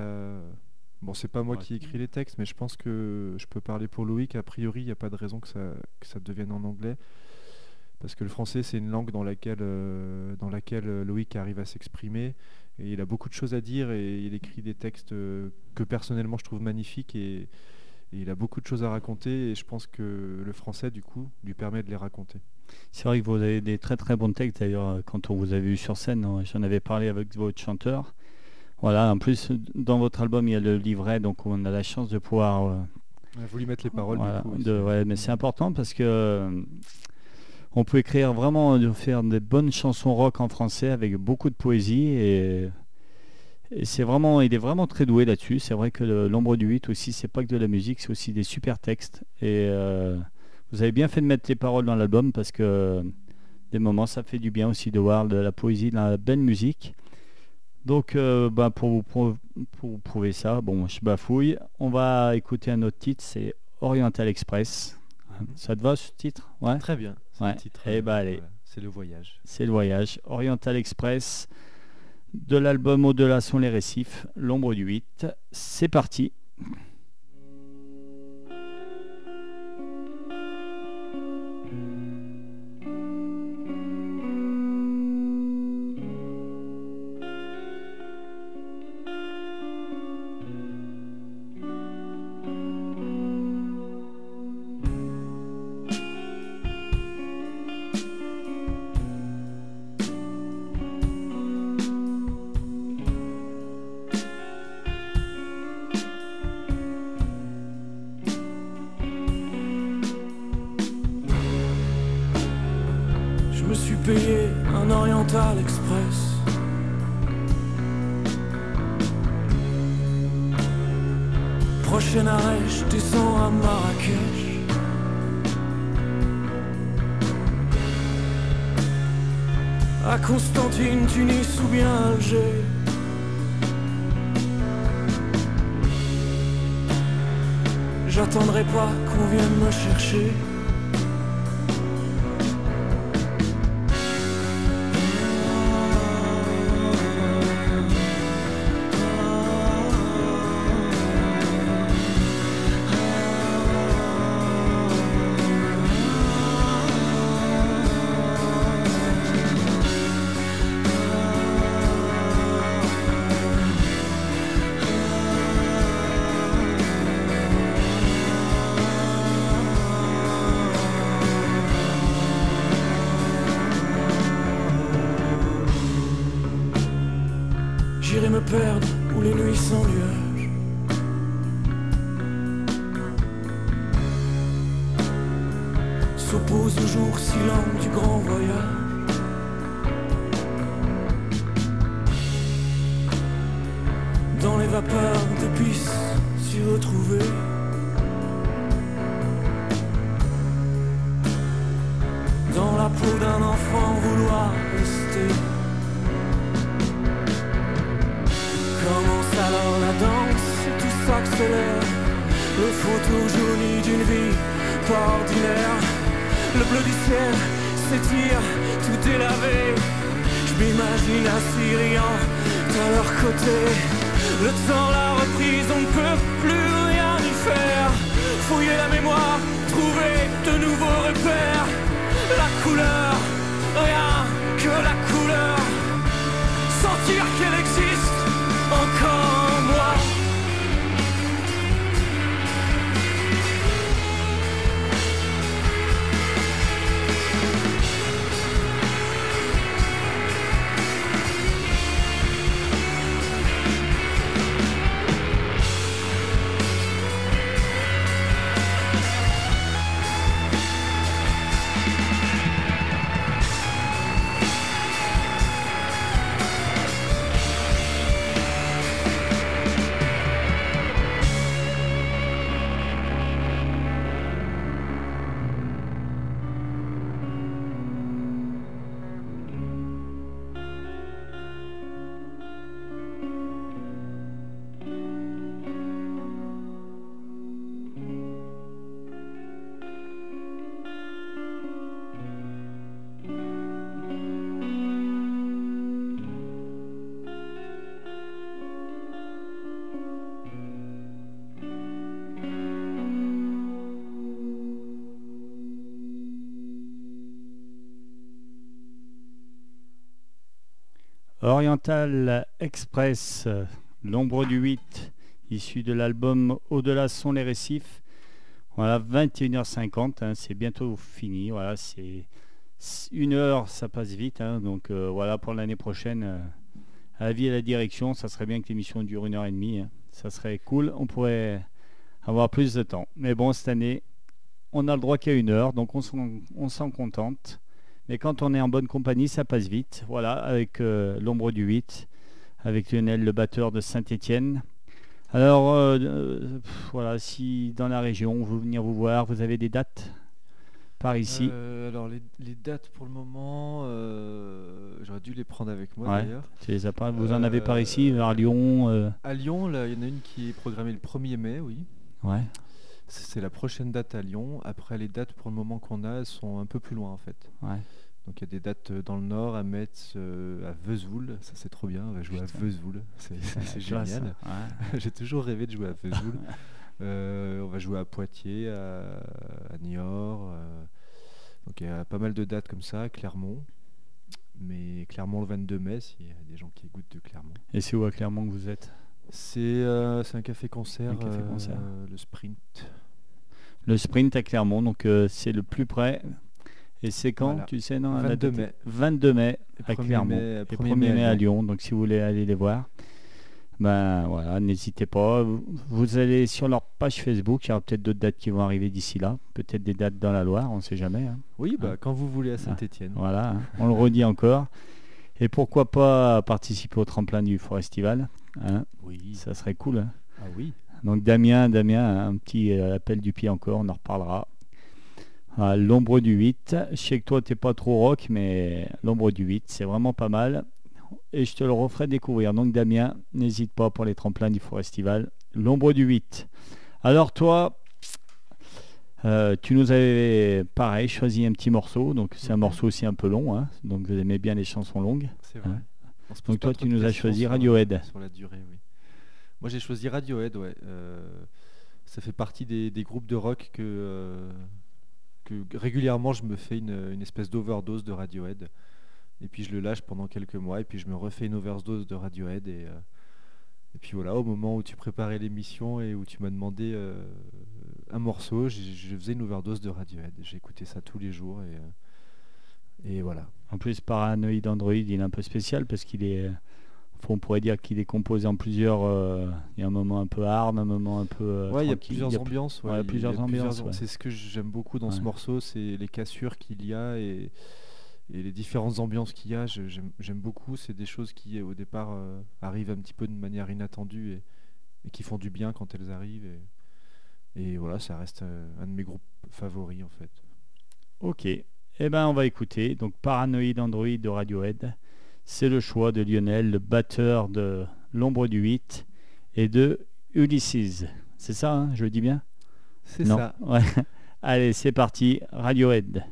Speaker 2: Bon, c'est pas moi
Speaker 1: Ouais.
Speaker 2: qui écris les textes, mais je pense que je peux parler pour Loïc. A priori, il n'y a pas de raison que ça, que ça devienne en anglais. Parce que le français, c'est une langue dans laquelle, euh, dans laquelle euh, Loïc arrive à s'exprimer. Et il a beaucoup de choses à dire et il écrit des textes euh, que personnellement je trouve magnifiques. Et, et il a beaucoup de choses à raconter. Et je pense que le français, du coup, lui permet de les raconter.
Speaker 1: C'est vrai que vous avez des très très bons textes d'ailleurs quand on vous a vu sur scène, j'en avais parlé avec votre chanteur. Voilà, en plus dans votre album il y a le livret donc on a la chance de pouvoir euh,
Speaker 2: On a voulu mettre les paroles,
Speaker 1: Voilà,
Speaker 2: du coup. aussi.
Speaker 1: de- ouais, mais c'est important parce que on peut écrire vraiment, de faire des bonnes chansons rock en français avec beaucoup de poésie et, c'est vraiment, il est vraiment très doué là-dessus. C'est vrai que l'ombre du 8 aussi, c'est pas que de la musique, c'est aussi des super textes. Et euh, vous avez bien fait de mettre les paroles dans l'album parce que des moments ça fait du bien aussi de voir de la poésie, de la belle musique. Donc, euh, bah, pour, vous, pour, pour vous prouver ça, bon, je bafouille. On va écouter un autre titre, c'est Oriental Express. Ça te va ce titre? Ouais.
Speaker 2: Très bien. C'est
Speaker 1: Ouais.
Speaker 2: un titre,
Speaker 1: Eh
Speaker 2: euh,
Speaker 1: ben, allez.
Speaker 2: voilà, C'est le voyage.
Speaker 1: C'est le voyage. Oriental Express de l'album Au-delà sont les récifs, l'ombre du 8. C'est parti.
Speaker 3: J'attendrai pas qu'on vienne me chercher. Commence alors la danse tout s'accélère Le photo jauni d'une vie pas ordinaire. Le bleu du ciel s'étire, tout est lavé Je m'imagine assis riant à leur côté. Le temps, la reprise, on ne peut plus rien y faire. Fouiller la mémoire, trouver de nouveaux repères. La couleur, rien que la couleur. Sentir qu'elle existe encore
Speaker 1: Oriental Express, l'ombre du 8, issu de l'album Au-delà sont les récifs. Voilà, 21h50, hein, c'est bientôt fini. Voilà, c'est une heure, ça passe vite. hein, donc euh, voilà, pour l'année prochaine, euh, à la vie et à la direction, ça serait bien que l'émission dure une heure et demie. hein. Ça serait cool, on pourrait avoir plus de temps. Mais bon, cette année, on a le droit qu'à une heure, donc on s'en contente. Mais quand on est en bonne compagnie, ça passe vite. Voilà, avec euh, l'ombre du 8, avec Lionel, le batteur de Saint-Étienne. Alors, euh, euh, pff, voilà, si dans la région, on veut venir vous voir, vous avez des dates par ici
Speaker 2: Euh, alors les, les dates pour le moment, j'aurais dû les prendre avec moi
Speaker 1: Ouais.
Speaker 2: d'ailleurs.
Speaker 1: Tu les as pas Vous en avez par ici, vers Lyon
Speaker 2: À Lyon, là, il y en a une qui est programmée le 1er mai, oui.
Speaker 1: Ouais.
Speaker 2: C'est la prochaine date à Lyon. Après, les dates pour le moment qu'on a, elles sont un peu plus loin en fait.
Speaker 1: Ouais.
Speaker 2: Donc il y a des dates euh, dans le nord, à Metz, euh, à Vesoul. Ça c'est trop bien, on va jouer
Speaker 1: Putain.
Speaker 2: à Vesoul. C'est (laughs) génial.
Speaker 1: ouais. (laughs)
Speaker 2: J'ai toujours rêvé de jouer à Vesoul. (laughs) Euh, on va jouer à Poitiers, à, à Niort. euh, donc il y a pas mal de dates comme ça, à Clermont. Mais Clermont le 22 mai, s'il y a des gens qui écoutent de Clermont.
Speaker 1: Et c'est où à Clermont que vous êtes?
Speaker 2: C'est un café-concert, le Sprint.
Speaker 1: Le sprint à Clermont, donc euh, c'est le plus près. Et c'est quand
Speaker 2: Voilà.
Speaker 1: Tu sais, non la
Speaker 2: 22
Speaker 1: date est-
Speaker 2: mai.
Speaker 1: 22 mai à
Speaker 2: 1er
Speaker 1: Clermont.
Speaker 2: mai-
Speaker 1: et
Speaker 2: 1er
Speaker 1: 1er
Speaker 2: mai à
Speaker 1: mai à
Speaker 2: Lyon.
Speaker 1: Donc si vous voulez aller les voir, ben voilà, n'hésitez pas. Vous- allez sur leur page Facebook, il y aura peut-être d'autres dates qui vont arriver d'ici là. Peut-être des dates dans la Loire, on ne sait jamais. hein.
Speaker 2: Oui, bah,
Speaker 1: Ah.
Speaker 2: quand vous voulez à Saint-Etienne.
Speaker 1: Voilà, hein, on le redit encore. Et pourquoi pas participer au tremplin du Forestival hein,
Speaker 2: Oui.
Speaker 1: Ça serait cool. hein.
Speaker 2: Ah oui.
Speaker 1: Donc Damien, Damien, un petit euh, appel du pied encore, on en reparlera. Ah, l'ombre du 8. Je sais que toi, t'es pas trop rock, mais l'ombre du 8, c'est vraiment pas mal. Et je te le referai découvrir. Donc Damien, n'hésite pas pour les tremplins du Forestival. L'ombre du 8. Alors toi, euh, tu nous avais, pareil, choisi un petit morceau. Donc c'est un morceau aussi un peu long. hein. Donc vous aimez bien les chansons longues.
Speaker 2: C'est vrai. Pose
Speaker 1: Donc toi, tu nous as choisi Radiohead.
Speaker 2: Sur la durée, oui. Moi, j'ai choisi Radiohead, ouais. Euh, ça fait partie des, groupes de rock que, euh, régulièrement je me fais une, espèce d'overdose de Radiohead. Et puis je le lâche pendant quelques mois, et puis je me refais une overdose de Radiohead. Et, euh, puis voilà, au moment où tu préparais l'émission et où tu m'as demandé un morceau, je faisais une overdose de Radiohead. J'ai écouté ça tous les jours, et, et voilà.
Speaker 1: En plus, Paranoid Android, il est un peu spécial parce qu'il est. On pourrait dire qu'il est composé en plusieurs. euh, il y a un moment un peu hard, un moment un peu. euh,
Speaker 2: Ouais, il y a plusieurs ambiances.
Speaker 1: ouais,
Speaker 2: ouais, il y a
Speaker 1: plusieurs ambiances.
Speaker 2: C'est ce que j'aime beaucoup dans ce morceau, c'est les cassures qu'il y a et, et les différentes ambiances qu'il y a. J'aime beaucoup. C'est des choses qui, au départ, euh, arrivent un petit peu de manière inattendue et, et qui font du bien quand elles arrivent. Et, et voilà, ça reste un de mes groupes favoris en fait.
Speaker 1: Ok. Eh ben, on va écouter. Donc, Paranoid Android de Radiohead. C'est le choix de Lionel, le batteur de L'ombre du 8 et de Ulysses. C'est ça, hein, je le dis bien?
Speaker 2: C'est
Speaker 1: Non
Speaker 2: ça.
Speaker 1: Ouais. (laughs) Allez, c'est parti. Radiohead.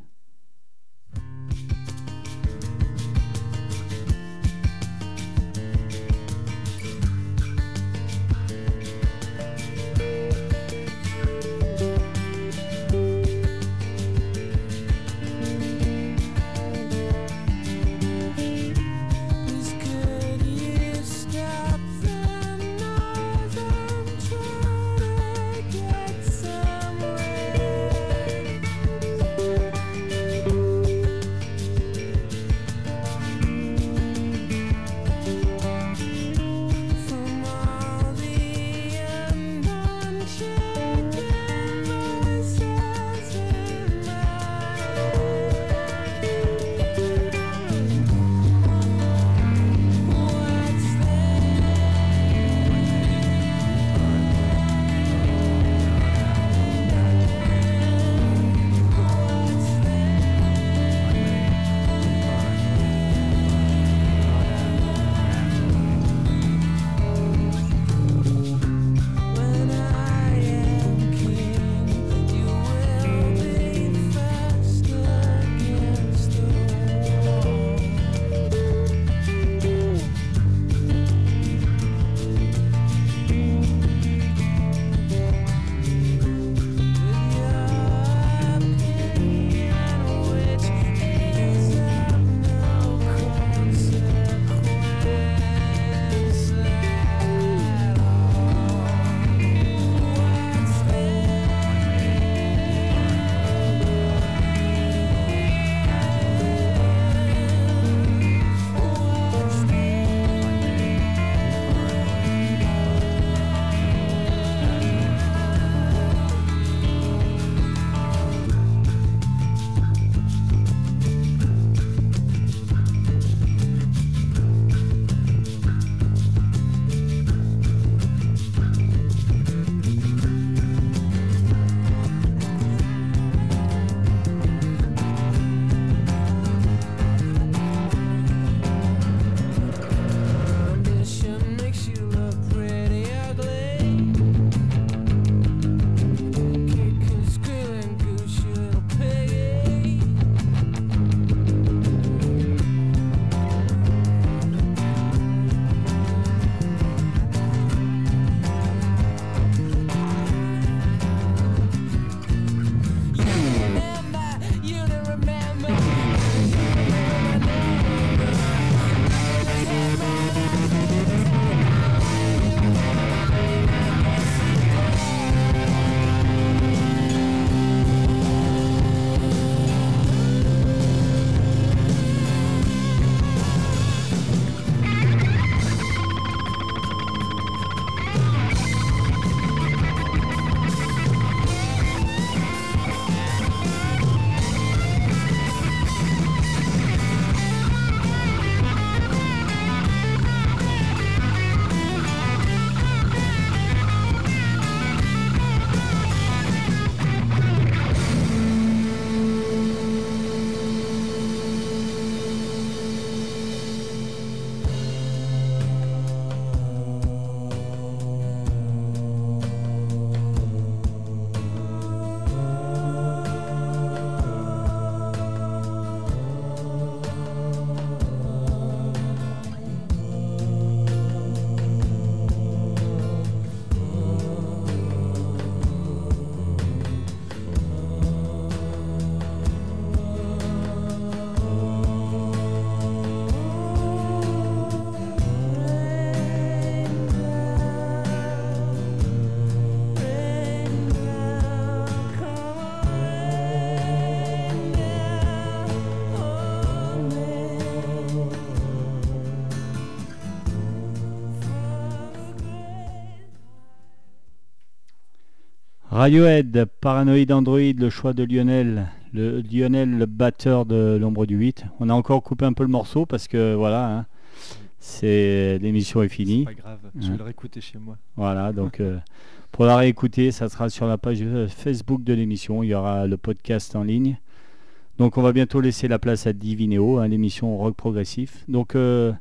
Speaker 1: Radiohead, Paranoid Android, le choix de Lionel, le Lionel, le batteur de l'ombre du 8. On a encore coupé un peu le morceau parce que voilà, hein, c'est l'émission est finie.
Speaker 2: C'est pas grave, je vais le réécouter chez moi.
Speaker 1: Voilà, donc euh, pour la réécouter, ça sera sur la page euh, Facebook de l'émission. Il y aura le podcast en ligne. Donc on va bientôt laisser la place à Divinéo, hein, l'émission rock progressif. Donc euh,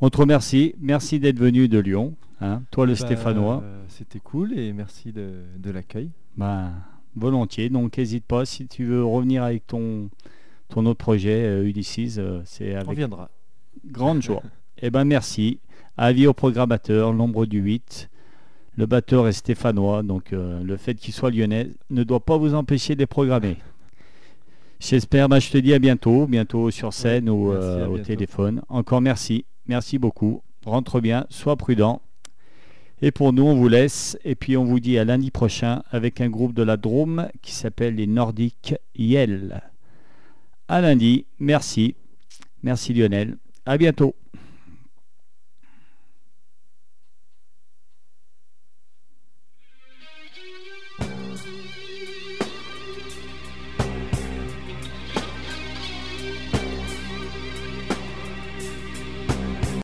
Speaker 1: on te remercie. Merci d'être venu de Lyon. Hein. Toi le
Speaker 2: Bah,
Speaker 1: Stéphanois.
Speaker 2: euh, C'était cool et merci de, de l'accueil.
Speaker 1: Ben, volontiers. Donc n'hésite pas si tu veux revenir avec ton, ton autre projet, euh, Ulysses. euh, c'est
Speaker 2: On
Speaker 1: avec
Speaker 2: reviendra.
Speaker 1: grande joie. (laughs) Eh ben merci. Avis au programmateur, l'ombre du 8. Le batteur est stéphanois, donc euh, le fait qu'il soit lyonnais ne doit pas vous empêcher de les programmer. J'espère, ben, je te dis à bientôt, bientôt sur scène ou euh, au
Speaker 2: bientôt.
Speaker 1: téléphone. Encore merci, merci beaucoup. Rentre bien, sois prudent. Et pour nous, on vous laisse et puis on vous dit à lundi prochain avec un groupe de la Drôme qui s'appelle les Nordiques Yell. À lundi, merci. Merci Lionel. À bientôt.